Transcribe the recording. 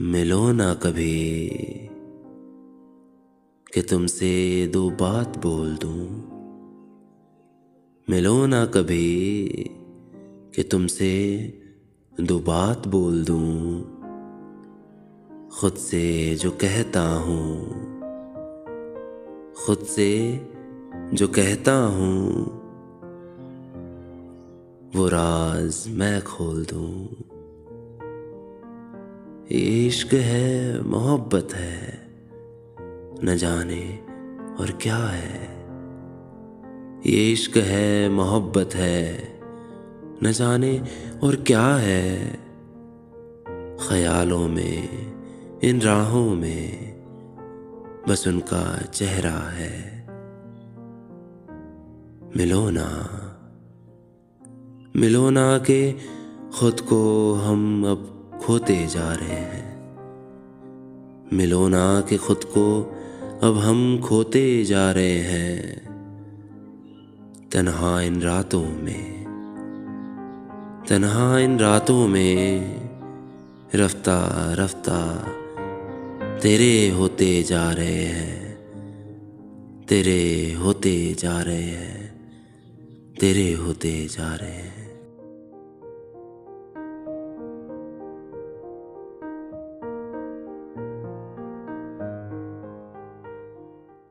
मिलो ना कभी, कि तुमसे दो बात बोल दूँ। मिलो ना कभी, कि तुमसे दो बात बोल दूँ। खुद से जो कहता हूँ, खुद से जो कहता हूँ, वो राज मैं खोल दूँ। इश्क है, मोहब्बत है, न जाने और क्या है। ये इश्क है, मोहब्बत है, न जाने और क्या है। ख्यालों में, इन राहों में, बस उनका चेहरा है। मिलो ना मिलो ना के खुद को हम अब खोते जा रहे हैं। मिलो ना कि खुद को अब हम खोते जा रहे हैं। तन्हा इन रातों में, तन्हा इन रातों में रफ्ता रफ्ता तेरे होते जा रहे हैं। तेरे होते जा रहे हैं, तेरे होते जा रहे हैं।